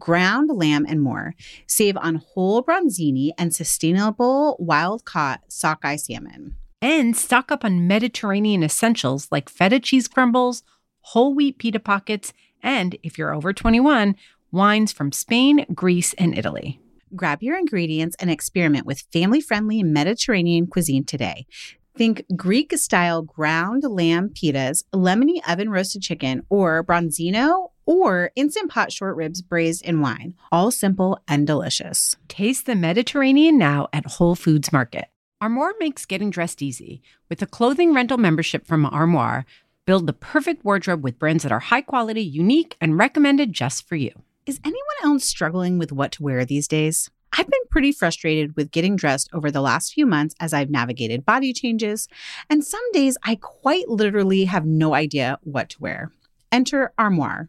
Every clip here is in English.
ground lamb, and more. Save on whole bronzini and sustainable wild caught sockeye salmon. And stock up on Mediterranean essentials like feta cheese crumbles, whole wheat pita pockets, and if you're over 21, wines from Spain, Greece, and Italy. Grab your ingredients and experiment with family friendly Mediterranean cuisine today. Think Greek style ground lamb pitas, lemony oven roasted chicken, or bronzino or instant pot short ribs braised in wine. All simple and delicious. Taste the Mediterranean now at Whole Foods Market. Armoire makes getting dressed easy. With a clothing rental membership from Armoire, build the perfect wardrobe with brands that are high quality, unique, and recommended just for you. Is anyone else struggling with what to wear these days? I've been pretty frustrated with getting dressed over the last few months as I've navigated body changes, and some days I quite literally have no idea what to wear. Enter Armoire.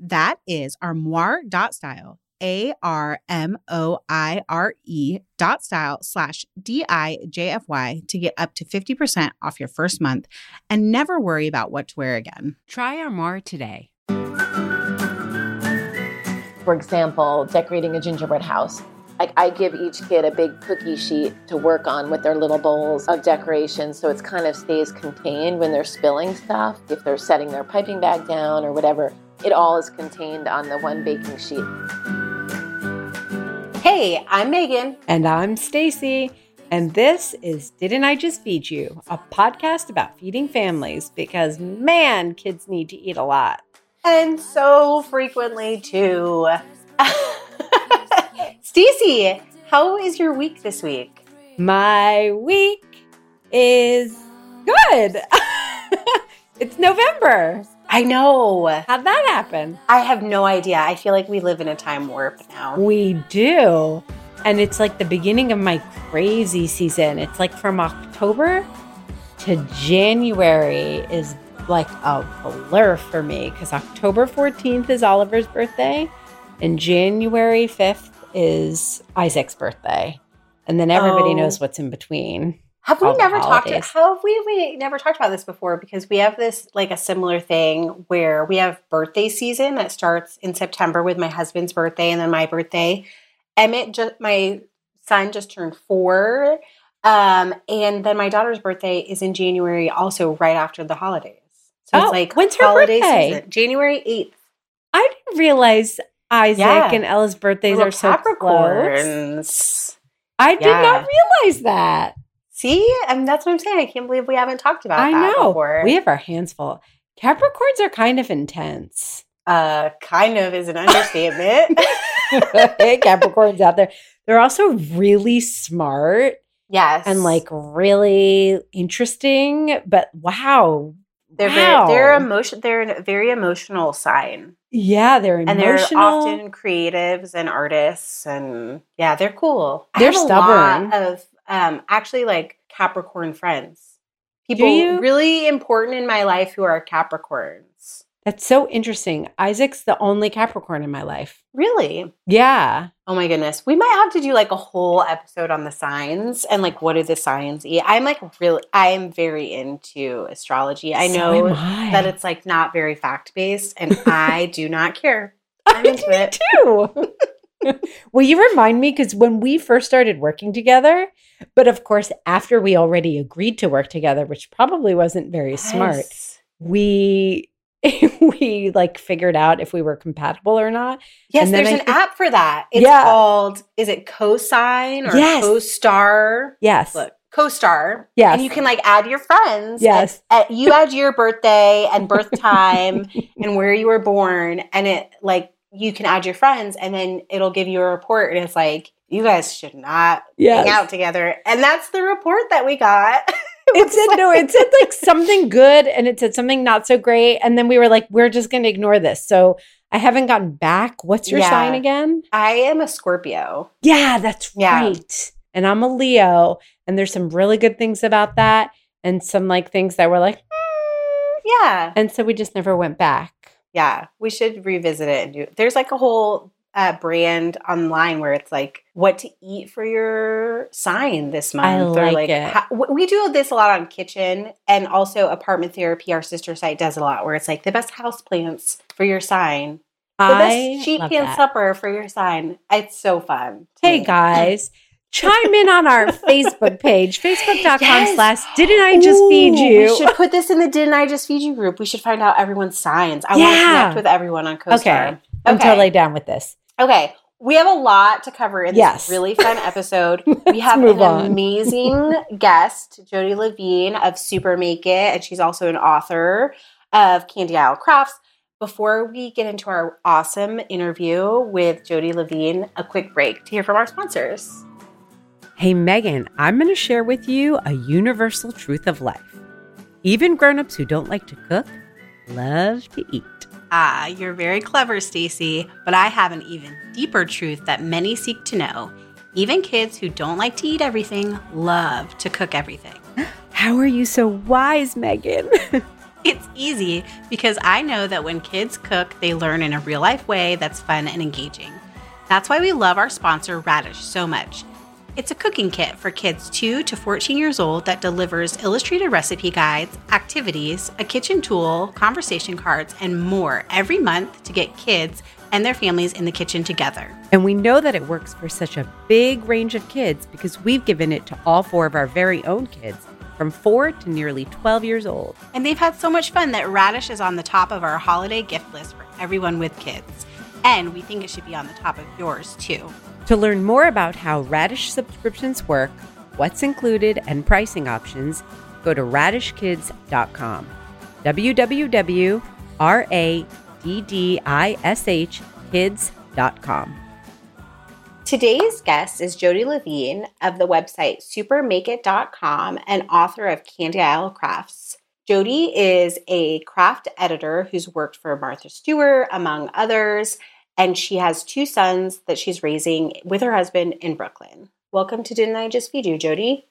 That is armoire.style, A R M O I R E dot style slash D I J F Y to get up to 50% off your first month and never worry about what to wear again. Try Armoire today. For example, decorating a gingerbread house. Like I give each kid a big cookie sheet to work on with their little bowls of decoration so it kind of stays contained when they're spilling stuff. If they're setting their piping bag down or whatever, it all is contained on the one baking sheet. Hey, I'm Megan. And I'm Stacy. And this is Didn't I Just Feed You? A podcast about feeding families because man, kids need to eat a lot. And so frequently too. Stacy, how is your week this week? My week is good. it's November. I know. How'd that happen? I have no idea. I feel like we live in a time warp now. We do. And it's like the beginning of my crazy season. It's like from October to January is like a blur for me because October 14th is Oliver's birthday and January 5th is Isaac's birthday. And then everybody Oh. knows what's in between. Have we never talked? How have we we never talked about this before? Because we have this like a similar thing where we have birthday season that starts in September with my husband's birthday and then my birthday. Emmett just my son just turned four, um, and then my daughter's birthday is in January, also right after the holidays. So Oh, it's like when's her holiday birthday? season, January eighth. I didn't realize Isaac Yeah. and Ella's birthdays are so close. I did Yeah. not realize that. See, and that's what I'm saying. I can't believe we haven't talked about I that know. before. We have our hands full. Capricorns are kind of intense. uh, kind of is an understatement. hey, Capricorns out there. They're also really smart yes, and like really interesting, but wow. they're wow. very, they're emotion. They're a very emotional sign, yeah, they're and they're often creatives and artists, and yeah, they're cool. They're stubborn. of um, actually like Capricorn friends. People really important in my life who are Capricorns. That's so interesting. Isaac's the only Capricorn in my life. Really? Yeah. Oh my goodness. We might have to do like a whole episode on the signs and like what do the signs eat. I'm like really I am very into astrology. I So know I. that it's like not very fact based and I do not care. I'm into it. too. Will you remind me? Because when we first started working together, but of course, after we already agreed to work together, which probably wasn't very smart, we we like figured out if we were compatible or not. Yes, And there's I an think- app for that. It's Yeah. called, is it Cosign or Yes. CoStar? Yes. Look, CoStar. Yes. And you can like add your friends. Yes. And, and you add your birthday and birth time and where you were born. And it like, you can add your friends and then it'll give you a report. And it's like, you guys should not Yes. hang out together. And that's the report that we got. It said no, it said like something good and it said something not so great. And then we were like, we're just gonna ignore this. So I haven't gotten back. What's your Yeah. sign again? I am a Scorpio. Yeah, that's Yeah. right. And I'm a Leo, and there's some really good things about that, and some like things that were like, "Hmm." Yeah. and so we just never went back. Yeah, we should revisit it and do. There's like a whole uh, brand online where it's like what to eat for your sign this month, or like like it. how, we do this a lot on kitchen and also apartment therapy. Our sister site does a lot where it's like the best house plants for your sign, the I best sheet pan that. supper for your sign. It's so fun. Hey me. guys, chime in on our Facebook page, facebook.com Yes. slash didn't I just feed you? We should put this in the Didn't I Just Feed You group. We should find out everyone's signs. I want to connect with everyone on CoStar. Okay. I'm totally down with this. Okay. We have a lot to cover in Yes. this really fun episode. we have an on. amazing guest, Jodi Levine of Super Make It, and she's also an author of Candy Aisle Crafts. Before we get into our awesome interview with Jodi Levine, a quick break to hear from our sponsors. Hey, Megan, I'm going to share with you a universal truth of life. Even grown-ups who don't like to cook love to eat. Ah, you're very clever, Stacy, but I have an even deeper truth that many seek to know. Even kids who don't like to eat everything love to cook everything. How are you so wise, Megan? It's easy because I know that when kids cook, they learn in a real life way that's fun and engaging. That's why we love our sponsor, Raddish, so much. It's a cooking kit for kids 2 to 14 years old that delivers illustrated recipe guides, activities, a kitchen tool, conversation cards, and more every month to get kids and their families in the kitchen together. and we know that it works for such a big range of kids because we've given it to all four of our very own kids from 4 to nearly 12 years old. And they've had so much fun that Raddish is on the top of our holiday gift list for everyone with kids. And we think it should be on the top of yours too. To learn more about how Raddish subscriptions work, what's included, and pricing options, go to raddishkids.com. www. R A D D I S H kids.com. Today's guest is Jodi Levine of the website supermakeit.com and author of Candy Aisle Crafts. Jodi is a craft editor who's worked for Martha Stewart, among others, and she has two sons that she's raising with her husband in Brooklyn. Welcome to Didn't I Just Feed You, Jodi?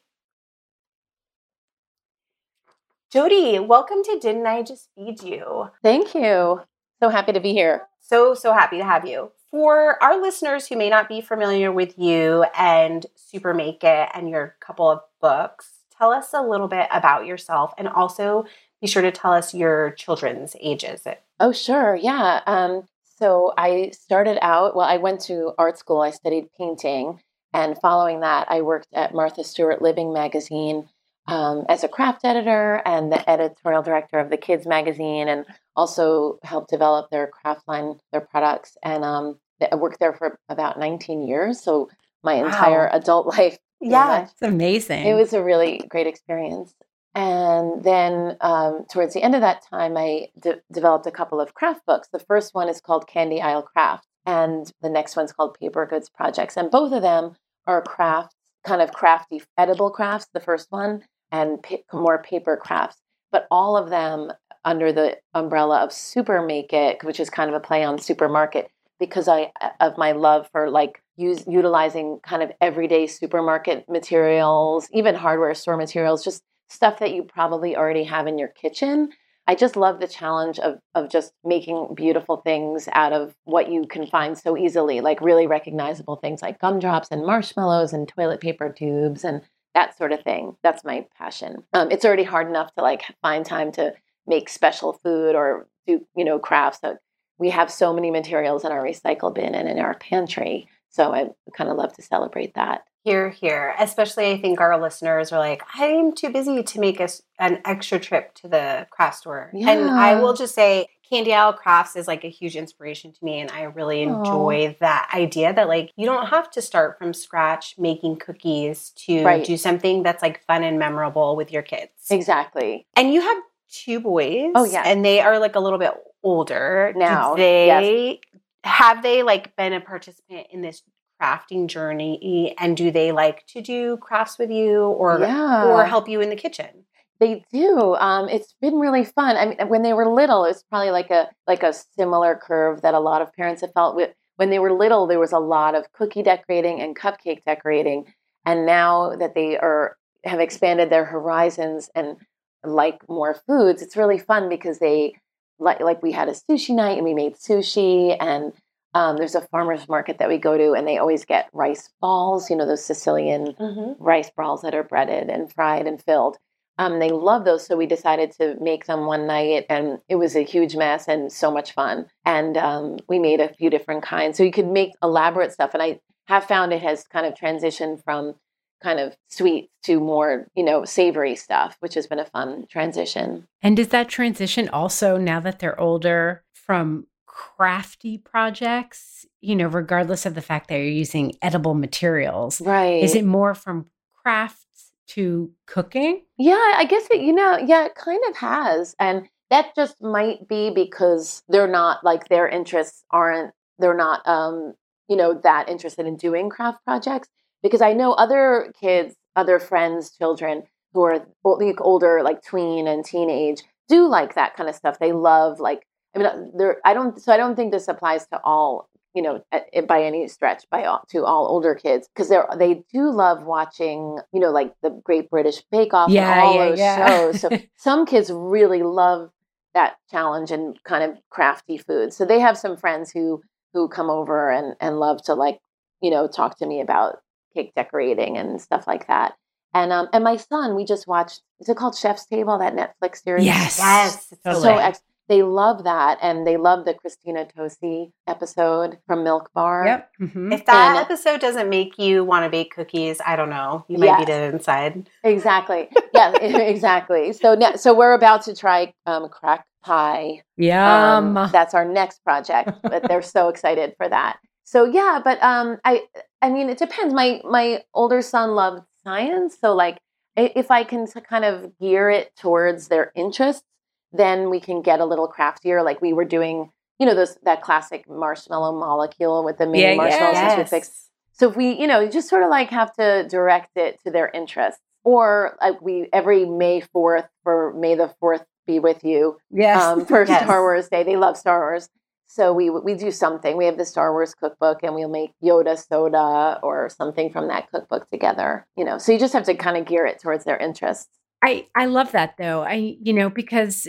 Jodi, welcome to Didn't I Just Feed You? Thank you. So happy to be here. So, so happy to have you. For our listeners who may not be familiar with you and Super Make It and your couple of books, tell us a little bit about yourself and also be sure to tell us your children's ages. Oh, sure. Yeah. Um, so I started out, well, I went to art school, I studied painting. And following that, I worked at Martha Stewart Living magazine um, as a craft editor and the editorial director of the kids magazine, and also helped develop their craft line, their products. And um, I worked there for about 19 years. So my entire Wow. adult life. Yeah. much. It's amazing. It was a really great experience. And then um, towards the end of that time, I de- developed a couple of craft books. The first one is called Candy Aisle Craft, and the next one's called Paper Goods Projects. And both of them are crafts, kind of crafty, edible crafts, the first one, and pa- more paper crafts. But all of them under the umbrella of Super Make It, which is kind of a play on supermarket, because I of my love for like use utilizing kind of everyday supermarket materials, even hardware store materials, just stuff that you probably already have in your kitchen. I just love the challenge of of just making beautiful things out of what you can find so easily, like really recognizable things like gumdrops and marshmallows and toilet paper tubes and that sort of thing. That's my passion. Um, it's already hard enough to like find time to make special food or do you know crafts. So we have so many materials in our recycle bin and in our pantry. So I kind of love to celebrate that. Here, here. Especially, I think our listeners are like, I'm too busy to make a, an extra trip to the craft store. Yeah. And I will just say, Candy Aisle Crafts is like a huge inspiration to me. And I really enjoy Aww. that idea that, like, you don't have to start from scratch making cookies to right. do something that's like fun and memorable with your kids. Exactly. And you have two boys. Oh, yeah. And they are like a little bit older now. Did they yes. Have they like been a participant in this crafting journey and do they like to do crafts with you or yeah. or help you in the kitchen they do um, it's been really fun i mean when they were little it's probably like a like a similar curve that a lot of parents have felt with when they were little there was a lot of cookie decorating and cupcake decorating and now that they are have expanded their horizons and like more foods it's really fun because they like like we had a sushi night and we made sushi and um, there's a farmer's market that we go to, and they always get rice balls, you know, those Sicilian mm-hmm. rice balls that are breaded and fried and filled. Um, they love those, so we decided to make them one night, and it was a huge mess and so much fun. And um, we made a few different kinds, so you could make elaborate stuff. And I have found it has kind of transitioned from kind of sweet to more, you know, savory stuff, which has been a fun transition. And does that transition also, now that they're older, from crafty projects, you know, regardless of the fact that you're using edible materials. Right. Is it more from crafts to cooking? Yeah, I guess it, you know, yeah, it kind of has. And that just might be because they're not like their interests aren't, they're not, um, you know, that interested in doing craft projects. Because I know other kids, other friends, children who are like older, like tween and teenage, do like that kind of stuff. They love like I mean, uh, there. I don't. So I don't think this applies to all. You know, by any stretch, by all, to all older kids, because they they do love watching. You know, like the Great British Bake Off yeah, and all yeah, those yeah. shows. So some kids really love that challenge and kind of crafty food. So they have some friends who who come over and and love to like you know talk to me about cake decorating and stuff like that. And um and my son, we just watched. Is it called Chef's Table? That Netflix series. Yes, yes. Totally. So ex- they love that and they love the Christina Tosi episode from Milk Bar. Yep. Mm-hmm. If that and, episode doesn't make you want to bake cookies, I don't know. You might yes. beat it inside. Exactly. yeah, exactly. So now, so we're about to try um, crack pie. Yum. Um, that's our next project, but they're so excited for that. So yeah, but um, I I mean it depends. My my older son loved science, so like if I can kind of gear it towards their interests then we can get a little craftier. Like we were doing, you know, those that classic marshmallow molecule with the mini yeah, marshmallows yes. fix. So if we, you know, just sort of like have to direct it to their interests. Or like we every May fourth for May the fourth be with you. Yes. Um, for yes. Star Wars Day. They love Star Wars. So we we do something. We have the Star Wars cookbook, and we'll make Yoda soda or something from that cookbook together. You know, so you just have to kind of gear it towards their interests. I I love that though. I you know because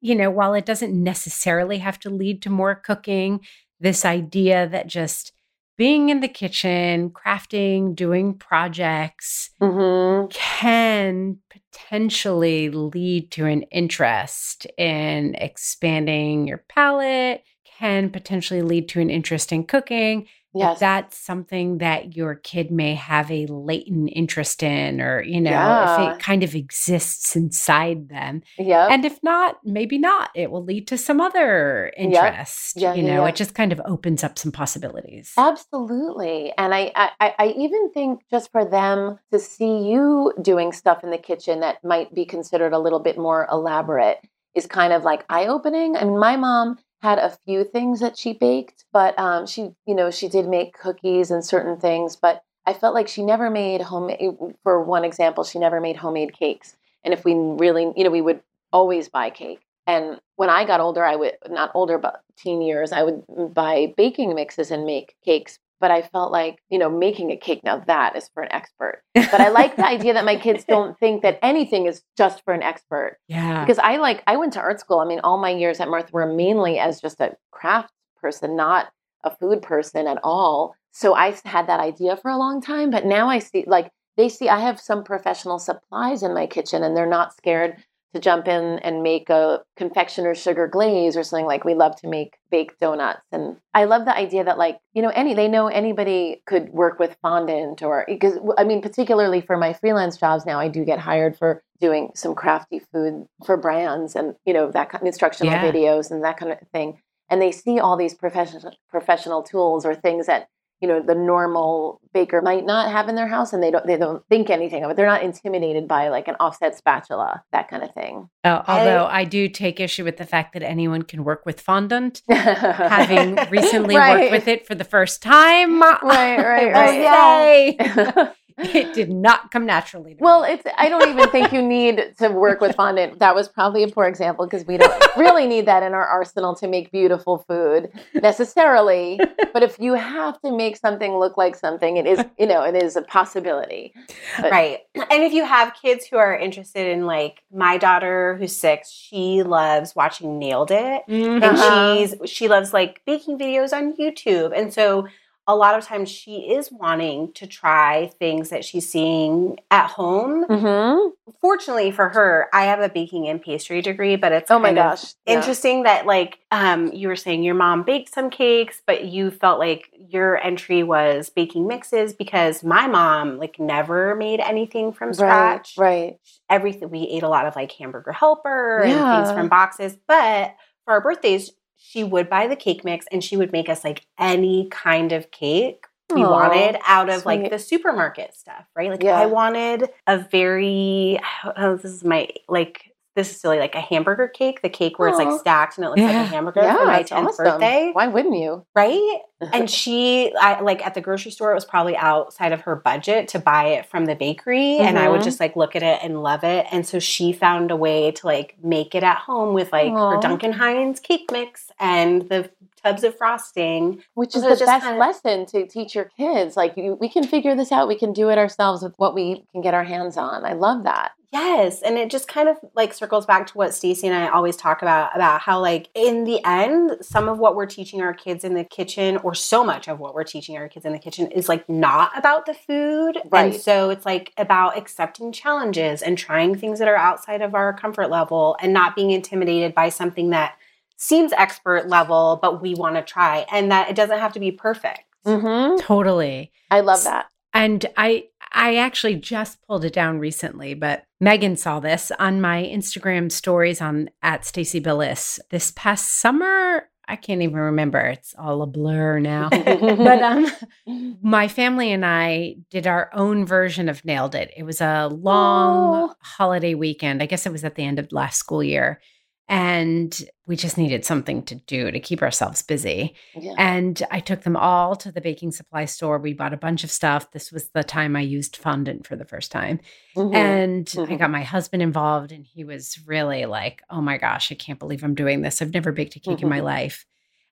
you know while it doesn't necessarily have to lead to more cooking, this idea that just being in the kitchen, crafting, doing projects mm-hmm. can potentially lead to an interest in expanding your palate, can potentially lead to an interest in cooking Yes. that's something that your kid may have a latent interest in, or, you know, yeah. if it kind of exists inside them. Yeah. And if not, maybe not. It will lead to some other interest. Yep. Yeah, you know, yeah. it just kind of opens up some possibilities. Absolutely. And I, I, I even think just for them to see you doing stuff in the kitchen that might be considered a little bit more elaborate is kind of like eye opening. I mean, my mom had a few things that she baked, but um, she, you know, she did make cookies and certain things, but I felt like she never made homemade. For one example, she never made homemade cakes. And if we really, you know, we would always buy cake. And when I got older, I would not older, but teen years, I would buy baking mixes and make cakes but I felt like, you know, making a cake, now that is for an expert. But I like the idea that my kids don't think that anything is just for an expert. Yeah. Because I like, I went to art school. I mean, all my years at Martha were mainly as just a craft person, not a food person at all. So I had that idea for a long time. But now I see, like, they see I have some professional supplies in my kitchen and they're not scared to jump in and make a confectioner sugar glaze or something like we love to make baked donuts and i love the idea that like you know any they know anybody could work with fondant or because i mean particularly for my freelance jobs now i do get hired for doing some crafty food for brands and you know that kind of instructional Yeah. videos and that kind of thing and they see all these professional professional tools or things that you know the normal baker might not have in their house and they don't they don't think anything of it they're not intimidated by like an offset spatula that kind of thing Uh, although I do take issue with the fact that anyone can work with fondant. Having recently Right. worked with it for the first time, Right, right, I right. will say it did not come naturally. To well it's i don't even think you need to work with fondant that was probably a poor example because we don't really need that in our arsenal to make beautiful food necessarily but if you have to make something look like something it is you know it is a possibility But- right. And if you have kids who are interested in like my daughter who's six, she loves watching Nailed It. Mhm. And she's she loves like baking videos on YouTube. And so a lot of times she is wanting to try things that she's seeing at home. Mhm. Fortunately for her, I have a baking and pastry degree, but it's oh my gosh Yeah. interesting that like um you were saying your mom baked some cakes but you felt like your entry was baking mixes because my mom like never made anything from scratch right right everything we ate a lot of like hamburger helper and things from boxes but for our birthdays she would buy the cake mix and she would make us like any kind of cake we Aw, wanted out of like the supermarket stuff right like Yeah. i wanted a very oh, this is my like this is silly like a hamburger cake the cake where it's like stacked and it looks like a hamburger yeah for my 10th awesome. birthday. Why wouldn't you? Right? And she I, like at the grocery store it was probably outside of her budget to buy it from the bakery and i would Mhm. just like look at it and love it. And so she found a way to like make it at home with like Aw. her duncan hines cake mix and the tubs of frosting. Which is So the best kinda- lesson to teach your kids. Like you, we can figure this out. We can do it ourselves with what we can get our hands on. I love that Yes, and it just kind of like circles back to what Stacey and I always talk about about how like in the end some of what we're teaching our kids in the kitchen or so much of what we're teaching our kids in the kitchen is like not about the food. Right. And so it's like about accepting challenges and trying things that are outside of our comfort level and not being intimidated by something that seems expert level but we want to try and that it doesn't have to be perfect. mm-hmm. Totally. i love that And I I actually just pulled it down recently, but Megan saw this on my Instagram stories on at Stacy Ballis this past summer. I can't even remember. It's all a blur now. but um my family and I did our own version of Nailed It. It was a long Oh. holiday weekend. I guess it was at the end of last school year. And we just needed something to do to keep ourselves busy. yeah. And I took them all to the baking supply store. We bought a bunch of stuff. This was the time I used fondant for the first time. Mhm. And I Mhm. got my husband involved, and he was really like, oh my gosh, I can't believe I'm doing this. I've never baked a cake in my Mhm. life.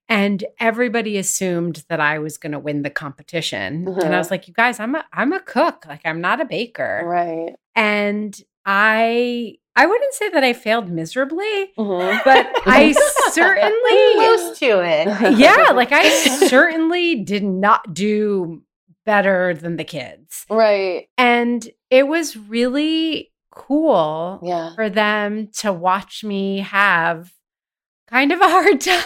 And everybody assumed that I was going to win the competition. And I Mhm. was like, you guys, I'm a I'm a cook. Like I'm not a baker. right And I I wouldn't say that I failed miserably, Mhm. but I certainly Close to it. yeah, like I certainly did not do better than the kids. right And it was really cool yeah for them to watch me have kind of a hard time.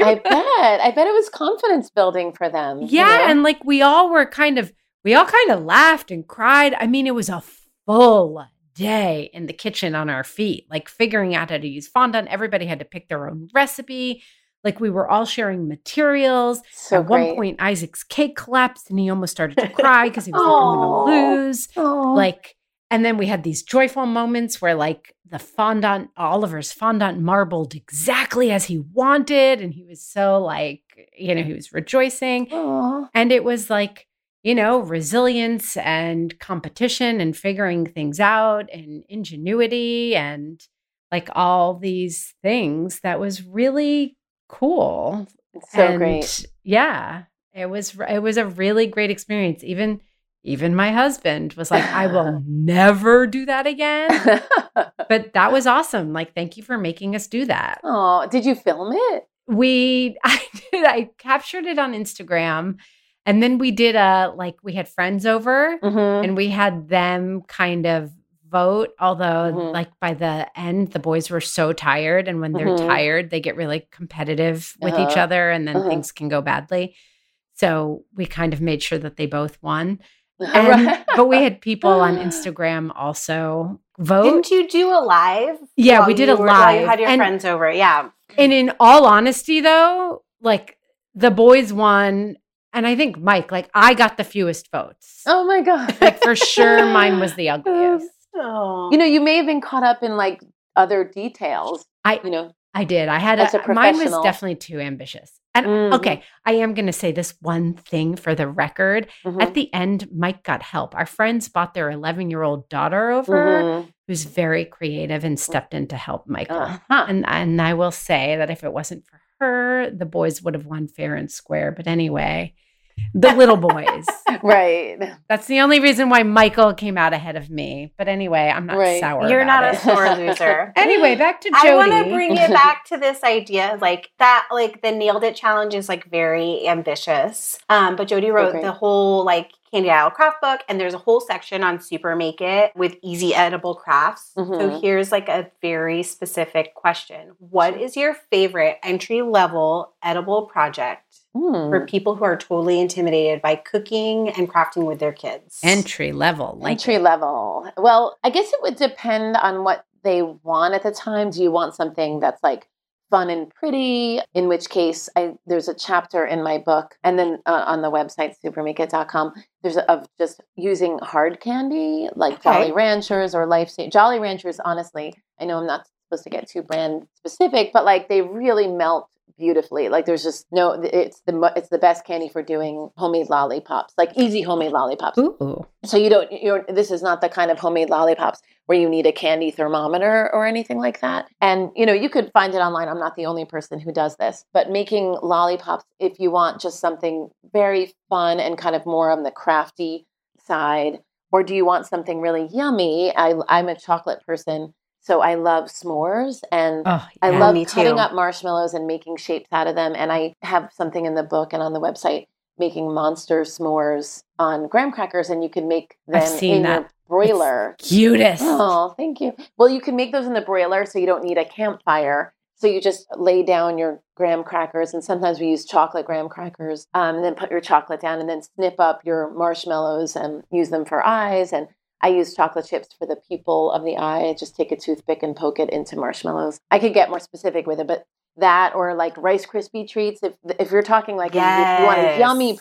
I bet. I bet it was confidence building for them. you yeah, know? and like we all were kind of we all kind of laughed and cried. I mean, it was a full day in the kitchen on our feet, like figuring out how to use fondant. Everybody had to pick their own recipe. Like we were all sharing materials. so At great. one point, Isaac's cake collapsed and he almost started to cry because he was like, I'm going to lose. Oh. Like, and then we had these joyful moments where, like, the fondant, Oliver's fondant marbled exactly as he wanted. And he was so, like, you know, he was rejoicing. Aw. And it was like, you know, resilience and competition and figuring things out and ingenuity and like all these things that was really cool. It's so And, great. Yeah. It was it was a really great experience. Even even my husband was like, I will never do that again. But that was awesome. Like, thank you for making us do that. oh, did you film it? We I did I captured it on Instagram and then we did a like we had friends over Mm-hmm. and we had them kind of vote, although Mhm. like by the end the boys were so tired and when they're Mhm. tired they get really competitive with each Uh-huh. other and then Uh-huh. things can go badly. So we kind of made sure that they both won. And, but we had people on Instagram also vote. Didn't you do a live? Yeah, we did a were- while You live, had your and- friends over. Yeah. And in all honesty, though, like the boys won, and I think Mike, like I got the fewest votes. oh my god! Like for sure, mine was the ugliest. Oh. You know, you may have been caught up in like other details. I You know, I did. I had As a, a mine was definitely too ambitious. And Mhm. okay, I am going to say this one thing for the record. Mhm. At the end, Mike got help. Our friends bought their 11 year old daughter over, Mhm. who's very creative and stepped in to help Michael. Uh-huh. And and I will say that if it wasn't for her, the boys would have won fair and square. But anyway, the little boys. right. That's the only reason why Michael came out ahead of me. But anyway, I'm not Right. sour. You're about not a it. sore loser. anyway, back to Jodi. I want to bring it back to this idea, like that, like the nailed it challenge is like very ambitious. Um, but Jodi wrote great. the whole like Candy Aisle craft book, and there's a whole section on Super Make It with easy edible crafts. So Mhm. here's like a very specific question: What is your favorite entry level edible project Hmm. for people who are totally intimidated by cooking and crafting with their kids? Entry level, like Entry level. Well, I guess it would depend on what they want at the time. Do you want something that's like fun and pretty? In which case, I there's a chapter in my book, and then uh, on the website supermakeit.com, there's a, of just using hard candy like Okay. Jolly Ranchers or Life Jolly Ranchers. Honestly, I know I'm not supposed to get too brand specific, but like they really melt beautifully. Like there's just no. It's the it's the best candy for doing homemade lollipops, like easy homemade lollipops. ooh. So you don't you're this is not the kind of homemade lollipops where you need a candy thermometer or anything like that. And you know, you could find it online. I'm not the only person who does this. But making lollipops if you want just something very fun and kind of more on the crafty side or do you want something really yummy? I I'm a chocolate person, so I love s'mores and Oh, I love cutting too. up marshmallows and making shapes out of them. And I have something in the book and on the website making monster s'mores on graham crackers, and you can make them I've seen in that. your broiler. cutest. Oh, thank you. Well, you can make those in the broiler, so you don't need a campfire. So you just lay down your graham crackers, and sometimes we use chocolate graham crackers. Um, and then put your chocolate down, and then snip up your marshmallows and use them for eyes. And I use chocolate chips for the pupil of the eye. I just take a toothpick and poke it into marshmallows. I could get more specific with it, but that or like Rice Krispie treats. If if you're talking like if you want a yummy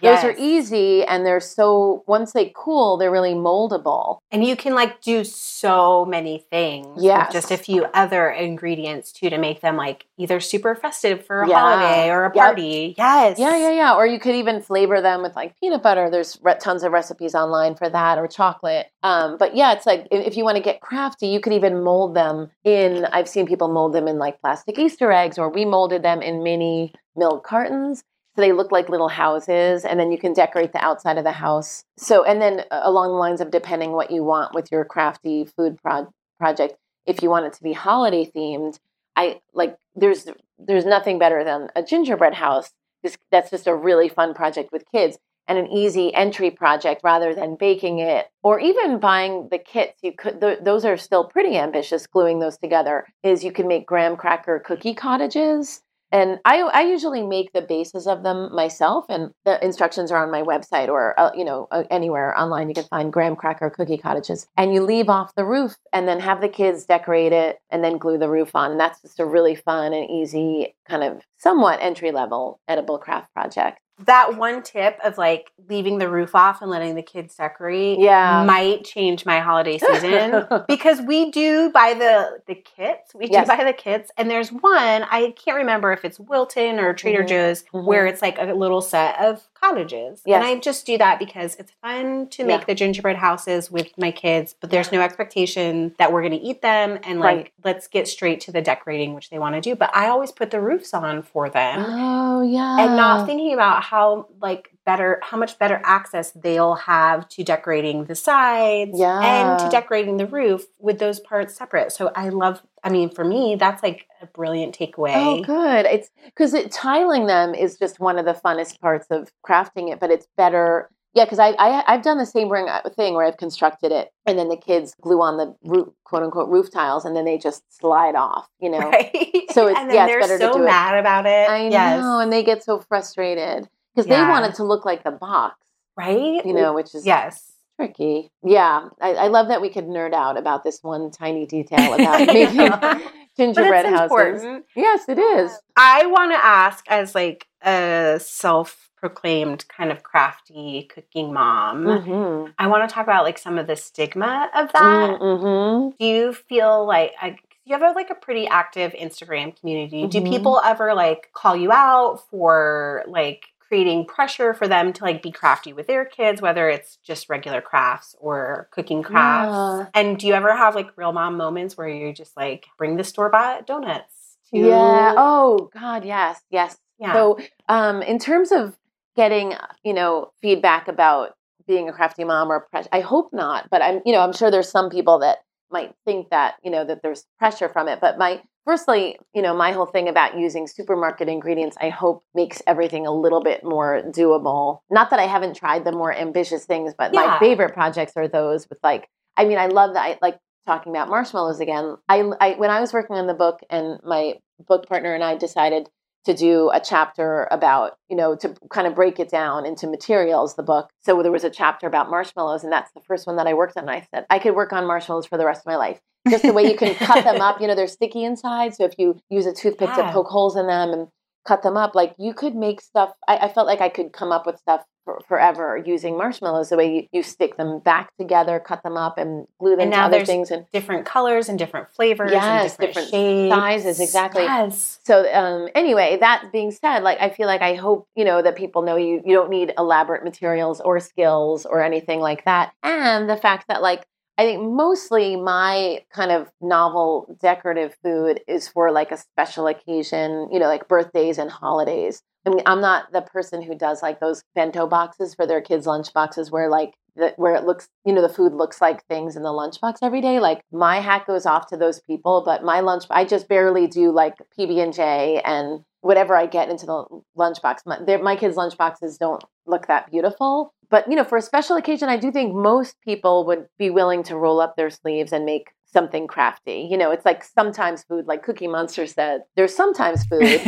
Yes. those are easy and they're so once they cool, they're really moldable. And you can like do so many things. with Just a few other ingredients too to make them like either super festive for a Yeah. holiday or a Yep. party. Yes. Yeah, yeah, yeah. Or you could even flavor them with like peanut butter. There's re- tons of recipes online for that, or chocolate. Um, but yeah, it's like if if you want to get crafty, you could even mold them in. I've seen people mold them in like plastic Easter eggs, or we molded them in mini milk cartons. So they look like little houses, and then you can decorate the outside of the house. So, and then uh, along the lines of depending what you want with your crafty food pro- project, if you want it to be holiday themed, I like there's there's nothing better than a gingerbread house. This, that's just a really fun project with kids and an easy entry project rather than baking it or even buying the kits. You could th- those are still pretty ambitious. Gluing those together is you can make graham cracker cookie cottages. And I, I usually make the bases of them myself, and the instructions are on my website or uh, you know uh, anywhere online. You can find graham cracker cookie cottages, and you leave off the roof, and then have the kids decorate it, and then glue the roof on. And that's just a really fun and easy kind of somewhat entry level edible craft project. That one tip of like leaving the roof off and letting the kids decorate Yeah. might change my holiday season because we do buy the the kits. We do buy the kits and there's one, I can't remember if it's Wilton or Trader Mhm. Joe's Mhm. where it's like a little set of cottages. Yes. And I just do that because it's fun to make Yeah. the gingerbread houses with my kids, but there's no expectation that we're going to eat them and like Right. let's get straight to the decorating which they want to do. But I always put the roofs on for them Oh yeah. and not thinking about how like better how much better access they'll have to decorating the sides and to decorating the roof with those parts separate so i love i mean for me that's like a brilliant takeaway Oh, good. It's because it, tiling them is just one of the funnest parts of crafting it, but it's better Yeah, because I, I I've done the same ring uh, thing where I've constructed it, and then the kids glue on the roof, quote unquote roof tiles, and then they just slide off. You know, Right. So it's- and then yeah, it's they're better to so do it- mad about it. I yes. know, and they get so frustrated because they Yeah. want it to look like the box. Right? You know, which is Yes. tricky. Yeah, I, I love that we could nerd out about this one tiny detail about making gingerbread houses. important. Yes, it is. I want to ask, as like a self-proclaimed kind of crafty cooking mom, Mm-hmm. I want to talk about like some of the stigma of that. Mm-hmm. Do you feel like I, you have a, like a pretty active Instagram community? Do Mhm. people ever like call you out for like creating pressure for them to like be crafty with their kids, whether it's just regular crafts or cooking crafts? Yeah. And do you ever have like real mom moments where you just like bring the store bought donuts? To, Yeah. Oh God, yes, yes. yeah. So, um, in terms of getting, you know, feedback about being a crafty mom or pressure, I hope not. But I'm, you know, I'm sure there's some people that might think that, you know, that there's pressure from it. But my, firstly, you know, my whole thing about using supermarket ingredients, I hope makes everything a little bit more doable. Not that I haven't tried the more ambitious things, but my favorite projects are those with like, I mean, I love that. I like talking about marshmallows again. I, I when I was working on the book and my book partner and I decided to do a chapter about, you know, to kind of break it down into materials, the book. So there was a chapter about marshmallows, and that's the first one that I worked on. And I said, I could work on marshmallows for the rest of my life. Just the way you can cut them up, you know, they're sticky inside. So if you use a toothpick Yeah. to poke holes in them and cut them up, like you could make stuff. I, I felt like I could come up with stuff for, forever using marshmallows, the way you, you stick them back together, cut them up, and glue them And to now other there's things. And different colors and different flavors Yes, and different, different sizes, exactly. Yes. So um, anyway, that being said, like I feel like I hope you know that people know you you don't need elaborate materials or skills or anything like that, and the fact that like I think mostly my kind of novel decorative food is for like a special occasion, you know, like birthdays and holidays. I mean, I'm not the person who does like those bento boxes for their kids' lunch boxes where like the, where it looks, you know, the food looks like things in the lunchbox every day. Like my hat goes off to those people, but my lunch, I just barely do like PB and J and whatever I get into the lunchbox. My, my kids' lunchboxes don't look that beautiful, but you know, for a special occasion, I do think most people would be willing to roll up their sleeves and make something crafty. You know, it's like sometimes food, like Cookie Monster said, there's sometimes food.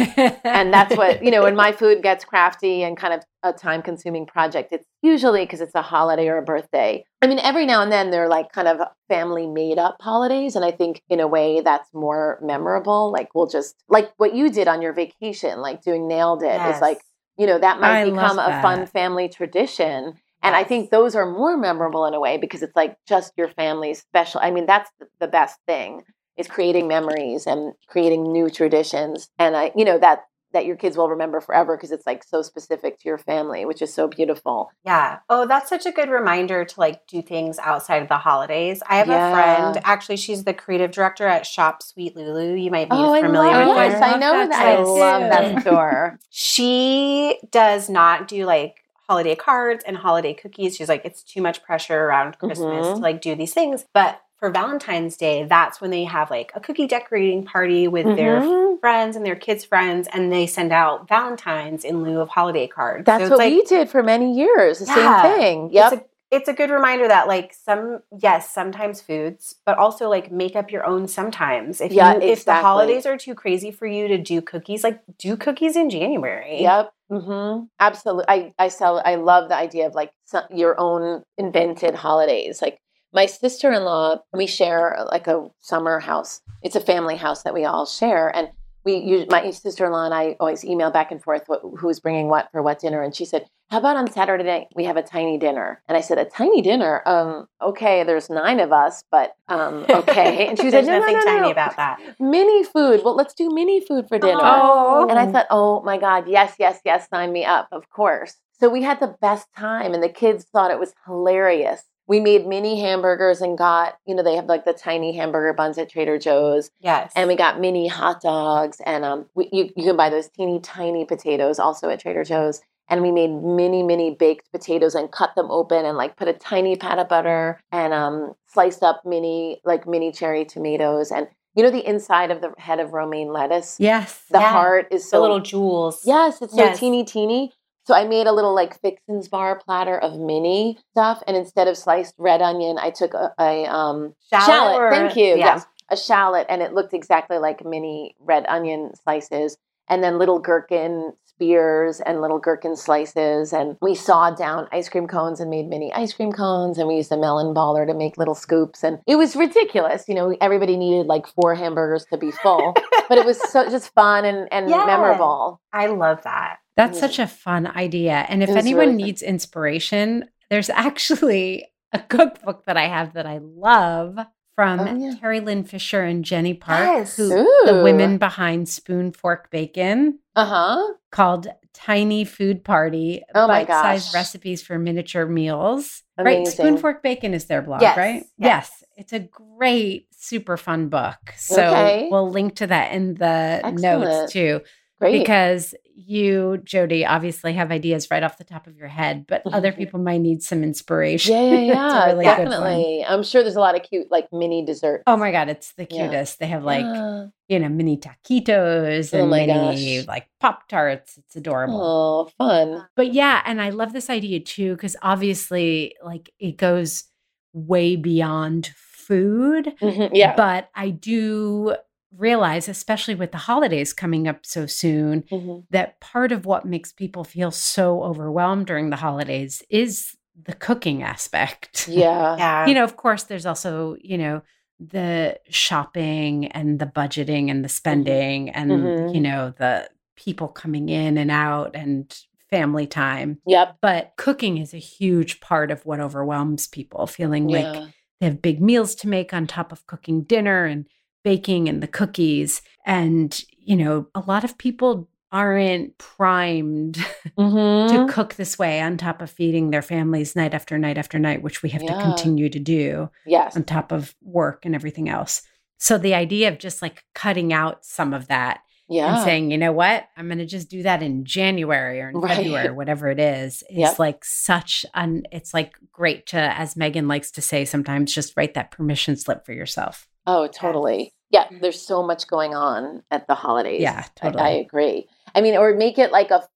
and that's what you know when my food gets crafty and kind of a time consuming project it's usually because it's a holiday or a birthday i mean every now and then they're like kind of family made up holidays and i think in a way that's more memorable like we'll just like what you did on your vacation like doing nailed it is Yes. like you know that might I become a fun family tradition and I think those are more memorable in a way because it's like just your family's special. I mean, that's the best thing is creating memories and creating new traditions. And I, you know, that that your kids will remember forever because it's like so specific to your family, which is so beautiful. Yeah. Oh, that's such a good reminder to like do things outside of the holidays. I have Yeah. a friend, actually, she's the creative director at Shop Sweet Lulu. You might be Oh, familiar with yes. I know that. that I love that store. She does not do like holiday cards and holiday cookies. She's like, it's too much pressure around Christmas Mhm. to like do these things. But for Valentine's Day, that's when they have like a cookie decorating party with their Mhm. friends and their kids' friends, and they send out Valentines in lieu of holiday cards. That's So what like, we did for many years. The Yeah. same thing. Yep. It's a, it's a good reminder that like some yes, sometimes foods, but also like make up your own sometimes. If Yeah, you, if the holidays are too crazy for you to do cookies, like do cookies in January. Yep. Mm-hmm. Absolutely. I, I sell, I love the idea of like some, your own invented holidays. Like my sister-in-law, we share like a summer house. It's a family house that we all share. And we, use, my sister-in-law and I always email back and forth what, who's bringing what for what dinner. And she said, how about on Saturday night we have a tiny dinner? And I said, a tiny dinner? Um, okay, there's nine of us, but um, okay. And she said, There's no, no, nothing no, tiny no. about that. Mini food. Well, let's do mini food for dinner. Oh. And I thought, oh my God, yes, yes, yes, sign me up, of course. So we had the best time, and the kids thought it was hilarious. We made mini hamburgers and got, you know, they have like the tiny hamburger buns at Trader Joe's, Yes. and we got mini hot dogs, and um, we, you you can buy those teeny tiny potatoes also at Trader Joe's. And we made mini, mini baked potatoes and cut them open and like put a tiny pat of butter and um, sliced up mini, like mini cherry tomatoes. And you know, the inside of the head of romaine lettuce, Yes. the Yeah. heart is the so little jewels. Yes, it's so Yes. teeny teeny. So I made a little like Fixins bar platter of mini stuff, and instead of sliced red onion, I took a, a um, Shallot or- Thank you. yeah. Yes, a shallot, and it looked exactly like mini red onion slices, and then little gherkin spears and little gherkin slices, and we sawed down ice cream cones and made mini ice cream cones, and we used a melon baller to make little scoops, and it was ridiculous. You know, everybody needed like four hamburgers to be full, but it was so just fun and and Yeah. memorable. I love that. That's Yeah. such a fun idea. And if anyone really needs inspiration, there's actually a cookbook that I have that I love from Oh, yeah. Teri Lyn Fisher and Jenny Park, Yes. who the women behind Spoon Fork Bacon, Uh huh. called Tiny Food Party Oh Bite-sized recipes for miniature meals. Right? Spoon Fork Bacon is their blog, Yes, right? yes. It's a great, super fun book. So Okay. we'll link to that in the Excellent. notes too Great. because you, Jodi, obviously have ideas right off the top of your head, but other Mhm. people might need some inspiration. yeah, yeah, yeah. really definitely. I'm sure there's a lot of cute like mini desserts. Oh my God, it's the Yeah. cutest. They have like, Yeah. you know, mini taquitos Oh and mini gosh. like Pop Tarts. It's adorable. Oh, fun. But yeah, and I love this idea too, because obviously, like, it goes way beyond food. Mhm, Yeah. But I do realize, especially with the holidays coming up so soon, Mhm. that part of what makes people feel so overwhelmed during the holidays is the cooking aspect. Yeah. Yeah. You know, of course, there's also, you know, the shopping and the budgeting and the spending and, Mhm. you know, the people coming in and out and family time. Yep. But cooking is a huge part of what overwhelms people, feeling like they have big meals to make on top of cooking dinner and baking and the cookies. And, you know, a lot of people aren't primed Mhm. to cook this way on top of feeding their families night after night after night, which we have to continue to do Yes. on top of work and everything else. So the idea of just like cutting out some of that Yeah. and saying, you know what, I'm going to just do that in January or in Right. February or whatever it is, is Yep. like such an, it's like great to, as Meghan likes to say sometimes, just write that permission slip for yourself. Oh, totally. Yeah, there's so much going on at the holidays. Yeah, I- I, agree. I mean, or make it like a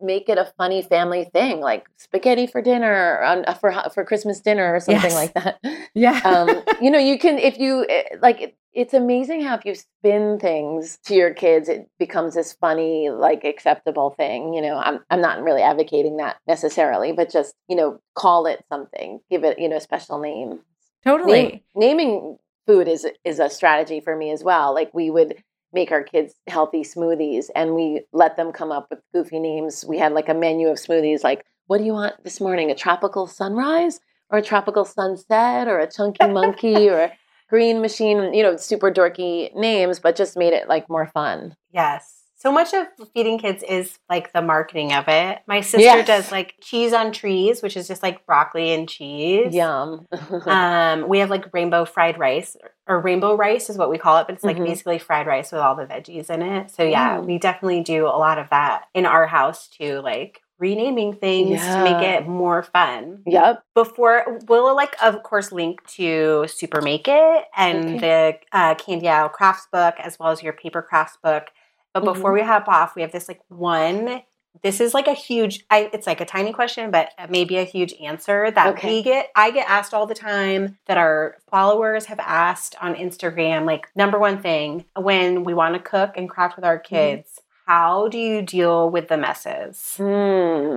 make it a funny family thing, like spaghetti for dinner on for for Christmas dinner or something Yes. like that. Yeah. um, you know, you can if you eh, like. It, it's amazing how if you spin things to your kids, it becomes this funny, like acceptable thing. You know, I'm I'm not really advocating that necessarily, but just you know, call it something, give it you know a special name. totally. Name, naming food is is a strategy for me as well. Like we would make our kids healthy smoothies and we let them come up with goofy names. We had like a menu of smoothies like what do you want this morning? A tropical sunrise or a tropical sunset or a chunky monkey or a green machine, you know, super dorky names, but just made it like more fun. Yes. So much of feeding kids is like the marketing of it. My sister Yes. does like cheese on trees, which is just like broccoli and cheese. Yum. Um, we have like rainbow fried rice or rainbow rice is what we call it, but it's like Mhm. basically fried rice with all the veggies in it. So yeah, Mm. we definitely do a lot of that in our house too, like renaming things to make it more fun. yep. Before we'll like of course link to Super Make It and the uh, Candy Aisle Crafts book as well as your paper crafts book. But before Mhm. we hop off, we have this like one. This is like a huge. I, it's like a tiny question, but maybe a huge answer that Okay. we get. I get asked all the time. That our followers have asked on Instagram. Like number one thing when we want to cook and craft with our Mm-hmm. kids. How do you deal with the messes? Hmm.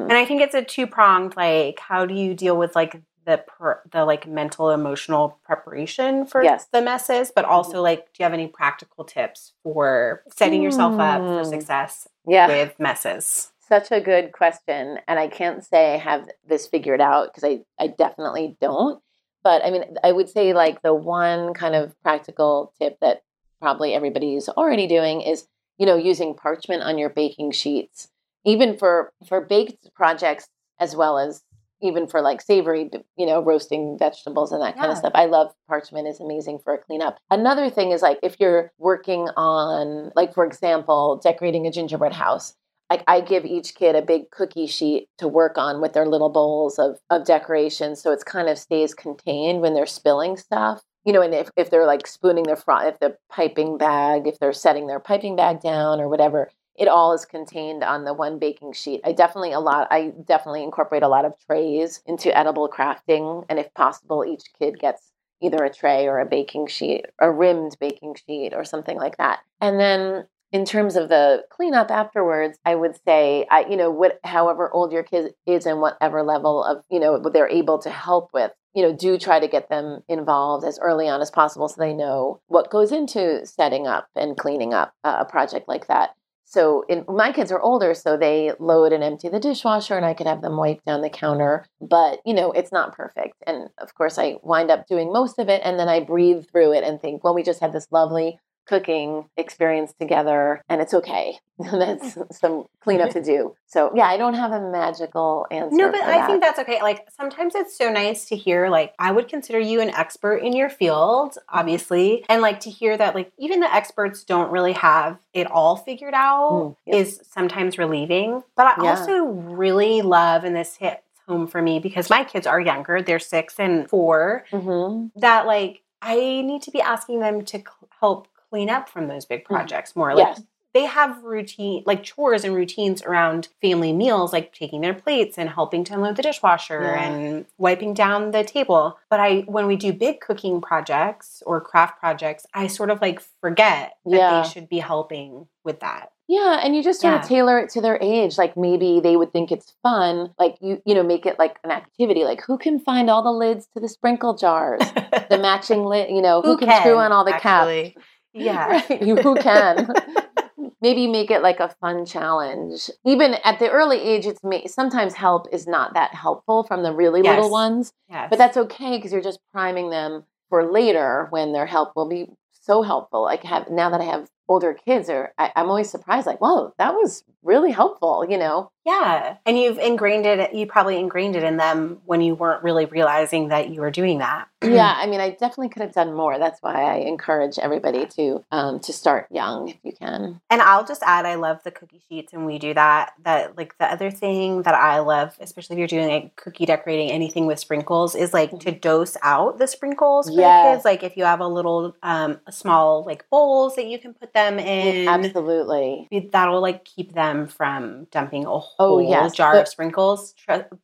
And I think it's a two pronged. Like, how do you deal with like the per, the like mental emotional preparation for Yes. the messes, but also like, do you have any practical tips for setting yourself up for Hmm. success Yeah. with messes? Such a good question. And I can't say I have this figured out because I, I definitely don't. But I mean, I would say like the one kind of practical tip that probably everybody's already doing is, you know, using parchment on your baking sheets, even for for baked projects as well as even for like savory, you know, roasting vegetables and that kind of stuff. I love parchment is amazing for a cleanup. Another thing is like if you're working on like for example, decorating a gingerbread house, like I give each kid a big cookie sheet to work on with their little bowls of of decoration so it's kind of stays contained when they're spilling stuff. You know, and if, if they're like spooning their front, if the piping bag, if they're setting their piping bag down or whatever, it all is contained on the one baking sheet. I definitely a lot I definitely incorporate a lot of trays into edible crafting and if possible each kid gets either a tray or a baking sheet, a rimmed baking sheet or something like that. And then in terms of the cleanup afterwards, I would say, I, you know, what, however old your kid is and whatever level of, you know, they're able to help with, you know, do try to get them involved as early on as possible so they know what goes into setting up and cleaning up a project like that. So in, my kids are older, so they load and empty the dishwasher, and I could have them wipe down the counter. But you know, it's not perfect, and of course, I wind up doing most of it, and then I breathe through it and think, well, we just had this lovely cooking experience together and it's okay. that's some cleanup to do. So yeah, I don't have a magical answer. No, but I think that's okay. Like sometimes it's so nice to hear like I would consider you an expert in your field, obviously. And like to hear that like even the experts don't really have it all figured out mm, yep. is sometimes relieving. But I yeah. also really love and this hits home for me because my kids are younger, they're six and 4 mm-hmm. that like I need to be asking them to help clean up from those big mm. projects more. Like yes. they have routine, like chores and routines around family meals, like taking their plates and helping to unload the dishwasher yeah. and wiping down the table. But I, when we do big cooking projects or craft projects, I sort of like forget that yeah. they should be helping with that. Yeah, and you just sort yeah. of tailor it to their age. Like maybe they would think it's fun. Like you, you know, make it like an activity. Like who can find all the lids to the sprinkle jars, the matching lid. You know, who, who can, can, screw on all the actually. caps. Yeah. Right? Who can? Maybe make it like a fun challenge. Even at the early age, it's may, sometimes help is not that helpful from the really yes. little ones. Yes. But that's okay because you're just priming them for later when their help will be so helpful. Like have now that I have older kids, are I, I'm always surprised. Like, whoa, that was really helpful. You know. Yeah. And you've ingrained it, you probably ingrained it in them when you weren't really realizing that you were doing that. yeah. I mean, I definitely could have done more. That's why I encourage everybody to, um, to start young if you can. And I'll just add, I love the cookie sheets and we do that. That like the other thing that I love, especially if you're doing like cookie decorating, anything with sprinkles is like to mm-hmm. dose out the sprinkles for yes. the kids. Like if you have a little, um, small like bowls that you can put them in. Absolutely. That'll like keep them from dumping a oh yes jar but, of sprinkles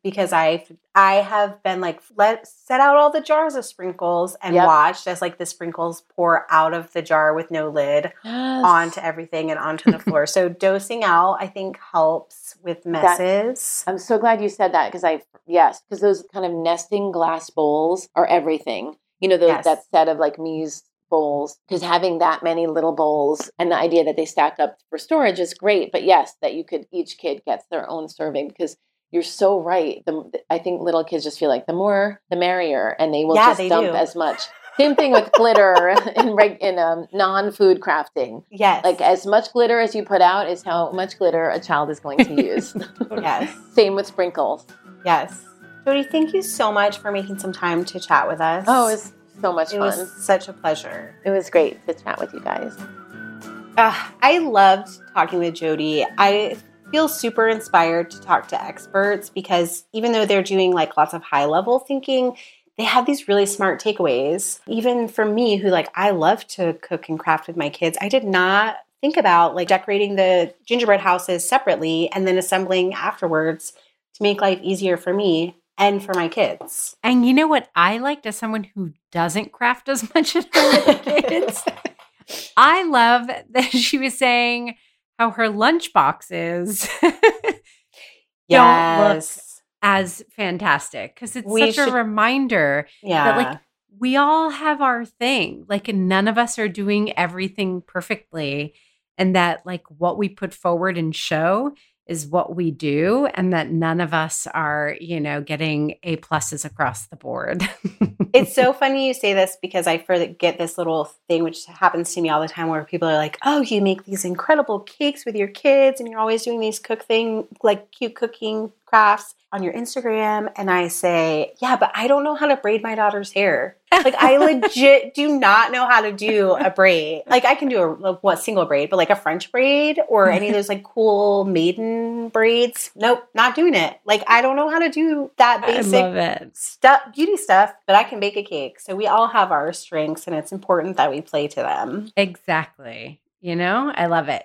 because I I have been like let set out all the jars of sprinkles and yep. watched as like the sprinkles pour out of the jar with no lid yes. onto everything and onto the floor. so dosing out I think helps with messes. That, I'm so glad you said that because I yes because those kind of nesting glass bowls are everything. You know, those, yes. that set of like mise bowls because having that many little bowls and the idea that they stack up for storage is great but yes that you could each kid gets their own serving because you're so right the, i think little kids just feel like the more the merrier and they will yeah, just they dump do. as much same thing with glitter in in um, non-food crafting. Yes, like as much glitter as you put out is how much glitter a child is going to use. yes. Same with sprinkles. Yes. Jodi, thank you so much for making some time to chat with us. Oh, it's so much it fun. It was such a pleasure. It was great to chat with you guys. Uh, I loved talking with Jodi. I feel super inspired to talk to experts because even though they're doing like lots of high level thinking, they have these really smart takeaways. Even for me, who like I love to cook and craft with my kids, I did not think about like decorating the gingerbread houses separately and then assembling afterwards to make life easier for me and for my kids. And you know what I liked as someone who doesn't craft as much as her kids? I love that she was saying how her lunch boxes yes. don't look as fantastic because it's we such should, a reminder yeah. that like we all have our thing. Like none of us are doing everything perfectly. And that like what we put forward and show is what we do and that none of us are, you know, getting A pluses across the board. it's so funny you say this because I forget this little thing which happens to me all the time where people are like, "Oh, you make these incredible cakes with your kids and you're always doing these cook thing like cute cooking crafts on your Instagram." And I say, "Yeah, but I don't know how to braid my daughter's hair." Like I legit do not know how to do a braid. Like I can do a what single braid, but like a French braid or any of those like cool maiden braids. Nope, not doing it. Like I don't know how to do that basic stuff, beauty stuff, but I can bake a cake. So we all have our strengths and it's important that we play to them. Exactly. You know, I love it.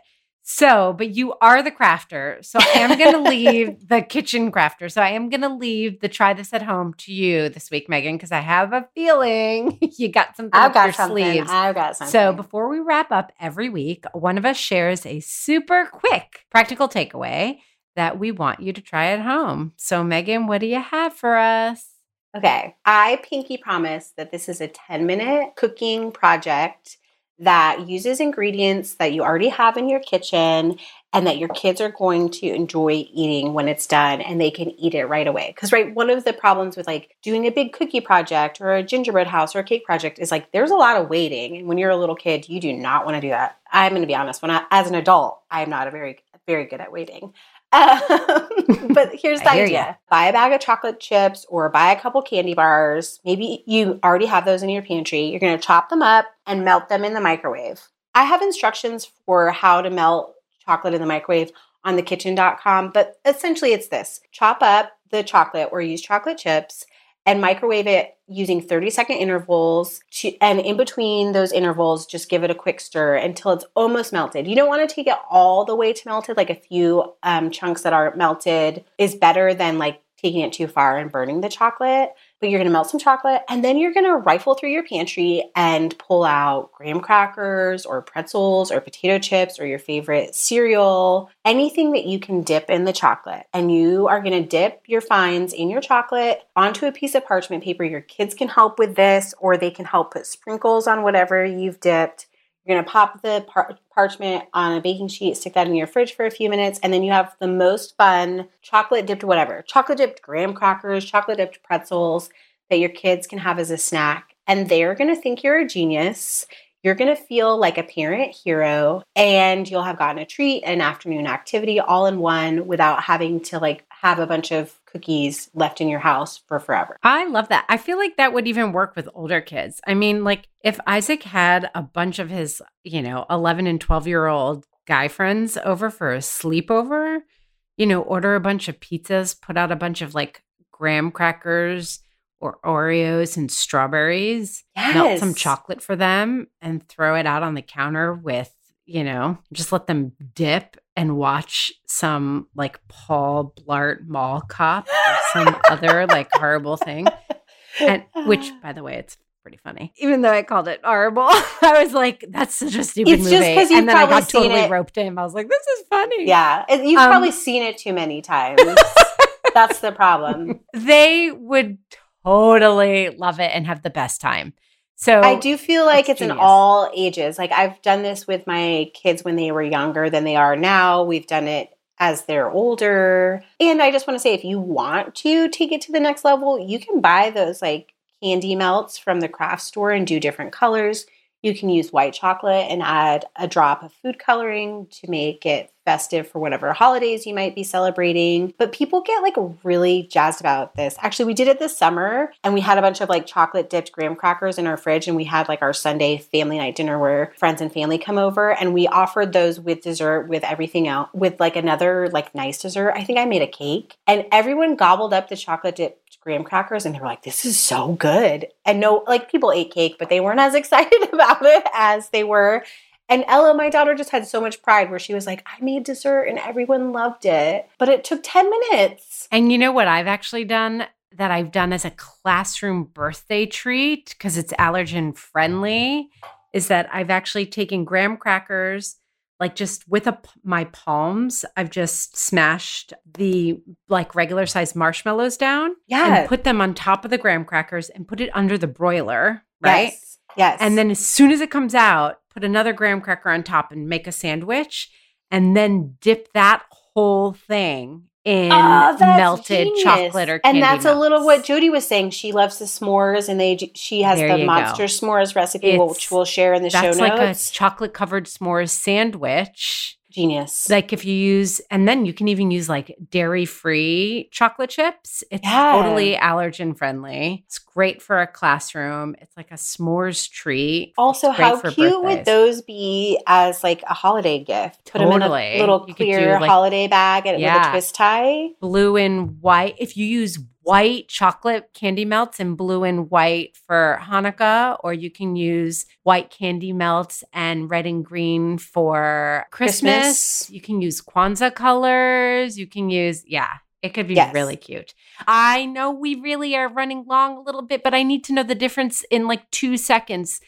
So, but you are the crafter. So I am going to leave the kitchen crafter. So I am going to leave the try this at home to you this week, Meghan, because I have a feeling you got something I've up got your something. sleeves. I've got something. So before we wrap up every week, one of us shares a super quick practical takeaway that we want you to try at home. So, Meghan, what do you have for us? Okay. I pinky promise that this is a 10 minute cooking project that uses ingredients that you already have in your kitchen and that your kids are going to enjoy eating when it's done and they can eat it right away. Because, right, one of the problems with like doing a big cookie project or a gingerbread house or a cake project is like there's a lot of waiting. And when you're a little kid, you do not want to do that. I'm going to be honest, when I, as an adult, I am not a very, very good at waiting. Um, but here's the idea ya. buy a bag of chocolate chips or buy a couple candy bars. Maybe you already have those in your pantry. You're going to chop them up and melt them in the microwave. I have instructions for how to melt chocolate in the microwave on thekitchn.com, but essentially it's this chop up the chocolate or use chocolate chips and microwave it using 30 second intervals to, and in between those intervals just give it a quick stir until it's almost melted. You don't want to take it all the way to melted like a few um, chunks that are melted is better than like taking it too far and burning the chocolate but you're to melt some chocolate and then you're to rifle through your pantry and pull out graham crackers or pretzels or potato chips or your favorite cereal anything that you can dip in the chocolate. And you are to dip your finds in your chocolate onto a piece of parchment paper. Your kids can help with this or they can help put sprinkles on whatever you've dipped you're going to pop the par- parchment on a baking sheet, stick that in your fridge for a few minutes, and then you have the most fun chocolate dipped whatever. Chocolate dipped graham crackers, chocolate dipped pretzels that your kids can have as a snack. And they're going to think you're a genius. You're going to feel like a parent hero, and you'll have gotten a treat, an afternoon activity all in one without having to like have a bunch of cookies left in your house for forever. I love that. I feel like that would even work with older kids. I mean, like if Isaac had a bunch of his, you know, 11 and 12 year old guy friends over for a sleepover, you know, order a bunch of pizzas, put out a bunch of like graham crackers or Oreos and strawberries, yes. melt some chocolate for them and throw it out on the counter with, you know, just let them dip and watch some like Paul Blart Mall Cop or some other like horrible thing. And which, by the way, it's pretty funny. Even though I called it horrible, I was like, "That's such a stupid It's just movie." 'cause you've and then I got totally it. roped in. I was like, "This is funny." Yeah, you've Um, probably seen it too many times. That's the problem. they would totally love it and have the best time. So I do feel like it's it's, in all ages. Like I've done this with my kids when they were younger than they are now. We've done it as they're older. And I just want to say if you want to take it to the next level, you can buy those like candy melts from the craft store and do different colors. You can use white chocolate and add a drop of food coloring to make it festive for whatever holidays you might be celebrating. But people get like really jazzed about this. Actually, we did it this summer and we had a bunch of like chocolate dipped graham crackers in our fridge and we had like our Sunday family night dinner where friends and family come over and we offered those with dessert with everything else with like another like nice dessert. I think I made a cake and everyone gobbled up the chocolate dipped graham crackers and they were like this is so good. And no like people ate cake but they weren't as excited about it as they were and Ella, my daughter, just had so much pride where she was like, I made dessert and everyone loved it. But it took 10 minutes. And you know what I've actually done that I've done as a classroom birthday treat because it's allergen friendly is that I've actually taken graham crackers like just with a, my palms I've just smashed the like regular size marshmallows down Yeah. and put them on top of the graham crackers and put it under the broiler, right? Yes. Yes. And then as soon as it comes out, put another graham cracker on top and make a sandwich and then dip that whole thing in Oh, melted genius. chocolate or and that's a little what. Jodi was saying. She loves the s'mores, and they she has There the monster go. s'mores recipe, It's- which we'll share in the show That's like a chocolate covered s'mores sandwich. Genius. Like if you use, and then you can even use like dairy free chocolate chips. It's Yeah. totally allergen friendly. It's great for a classroom. It's like a s'mores treat. also, how cute would those be as like a holiday gift? Put them in a little You clear like- holiday bag and with a twist tie. blue and white. If you use white chocolate candy melts and blue and white for Hanukkah, or you can use white candy melts and red and green for Christmas. Christmas. You can use Kwanzaa colors. You can use, yeah, it could be Yes. really cute. I know we really are running long a little bit, but I need to know the difference in like two seconds.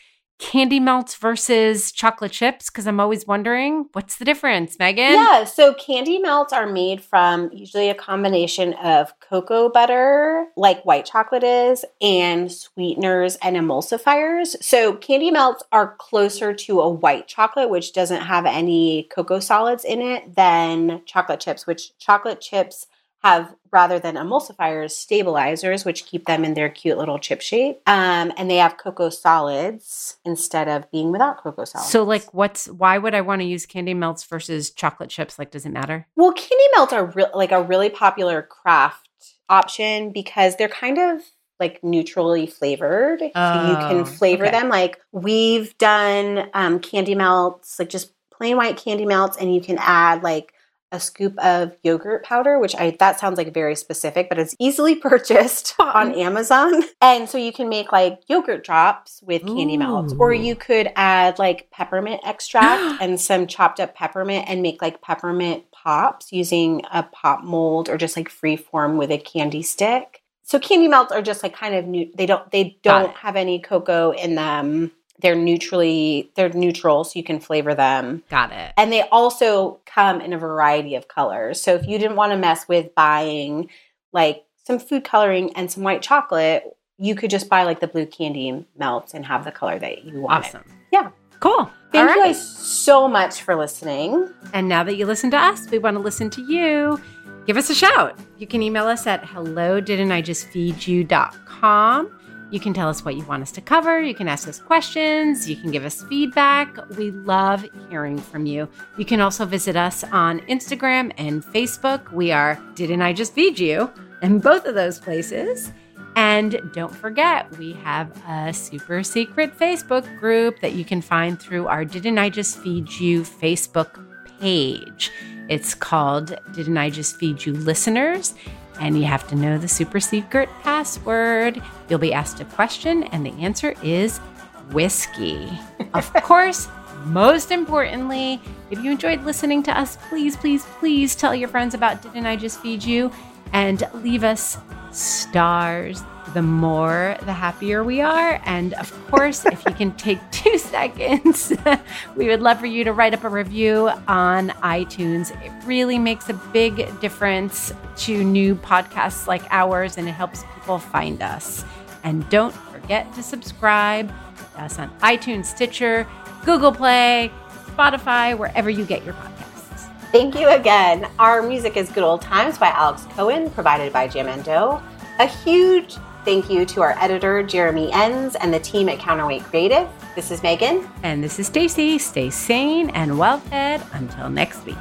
Candy melts versus chocolate chips, because I'm always wondering what's the difference, Meghan? Yeah, so candy melts are made from usually a combination of cocoa butter, like white chocolate is, and sweeteners and emulsifiers. So candy melts are closer to a white chocolate, which doesn't have any cocoa solids in it, than chocolate chips, which chocolate chips have rather than emulsifiers stabilizers which keep them in their cute little chip shape um, and they have cocoa solids instead of being without cocoa solids So, like, what's why would I want to use candy melts versus chocolate chips? Like, does it matter? Well, candy melts are re- like a really popular craft option because they're kind of like neutrally flavored. so you Oh, can flavor okay. them. Like we've done um, candy melts, like just plain white candy melts, and you can add like a scoop of yogurt powder, which I that sounds like very specific, but it's easily purchased on Amazon. And so you can make like yogurt drops with candy melts, or you could add like peppermint extract and some chopped up peppermint and make like peppermint pops using a pop mold or just like free form with a candy stick. So candy melts are just like kind of new. They don't they don't have any cocoa in them. They're neutrally they're neutral, so you can flavor them. Got it. And they also come in a variety of colors. So if you didn't want to mess with buying like some food coloring and some white chocolate, you could just buy like the blue candy melts and have the color that you want. Awesome. Yeah. Cool. Thank you guys so much for listening. And now that you listen to us, we want to listen to you. Give us a shout. You can email us at hello didn't I just feed you.com. You can tell us what you want us to cover. You can ask us questions. You can give us feedback. We love hearing from you. You can also visit us on Instagram and Facebook. We are Didn't I Just Feed You? In both of those places. And don't forget, we have a super secret Facebook group that you can find through our Didn't I Just Feed You Facebook page. It's called Didn't I Just Feed You Listeners? And you have to know the super secret password. You'll be asked a question, and the answer is whiskey. of course, most importantly, if you enjoyed listening to us, please, please, please tell your friends about Didn't I Just Feed You? And leave us stars. The more, the happier we are. And of course, if you can take two seconds, we would love for you to write up a review on iTunes. It really makes a big difference to new podcasts like ours, and it helps people find us. And don't forget to subscribe to us on iTunes, Stitcher, Google Play, Spotify, wherever you get your podcasts. Thank you again. Our music is Good Old Times by Alex Cohen, provided by Jamendo. A huge thank you to our editor, Jeremy Enns, and the team at Counterweight Creative. This is Meghan. And this is Stacie. Stay sane and well fed until next week.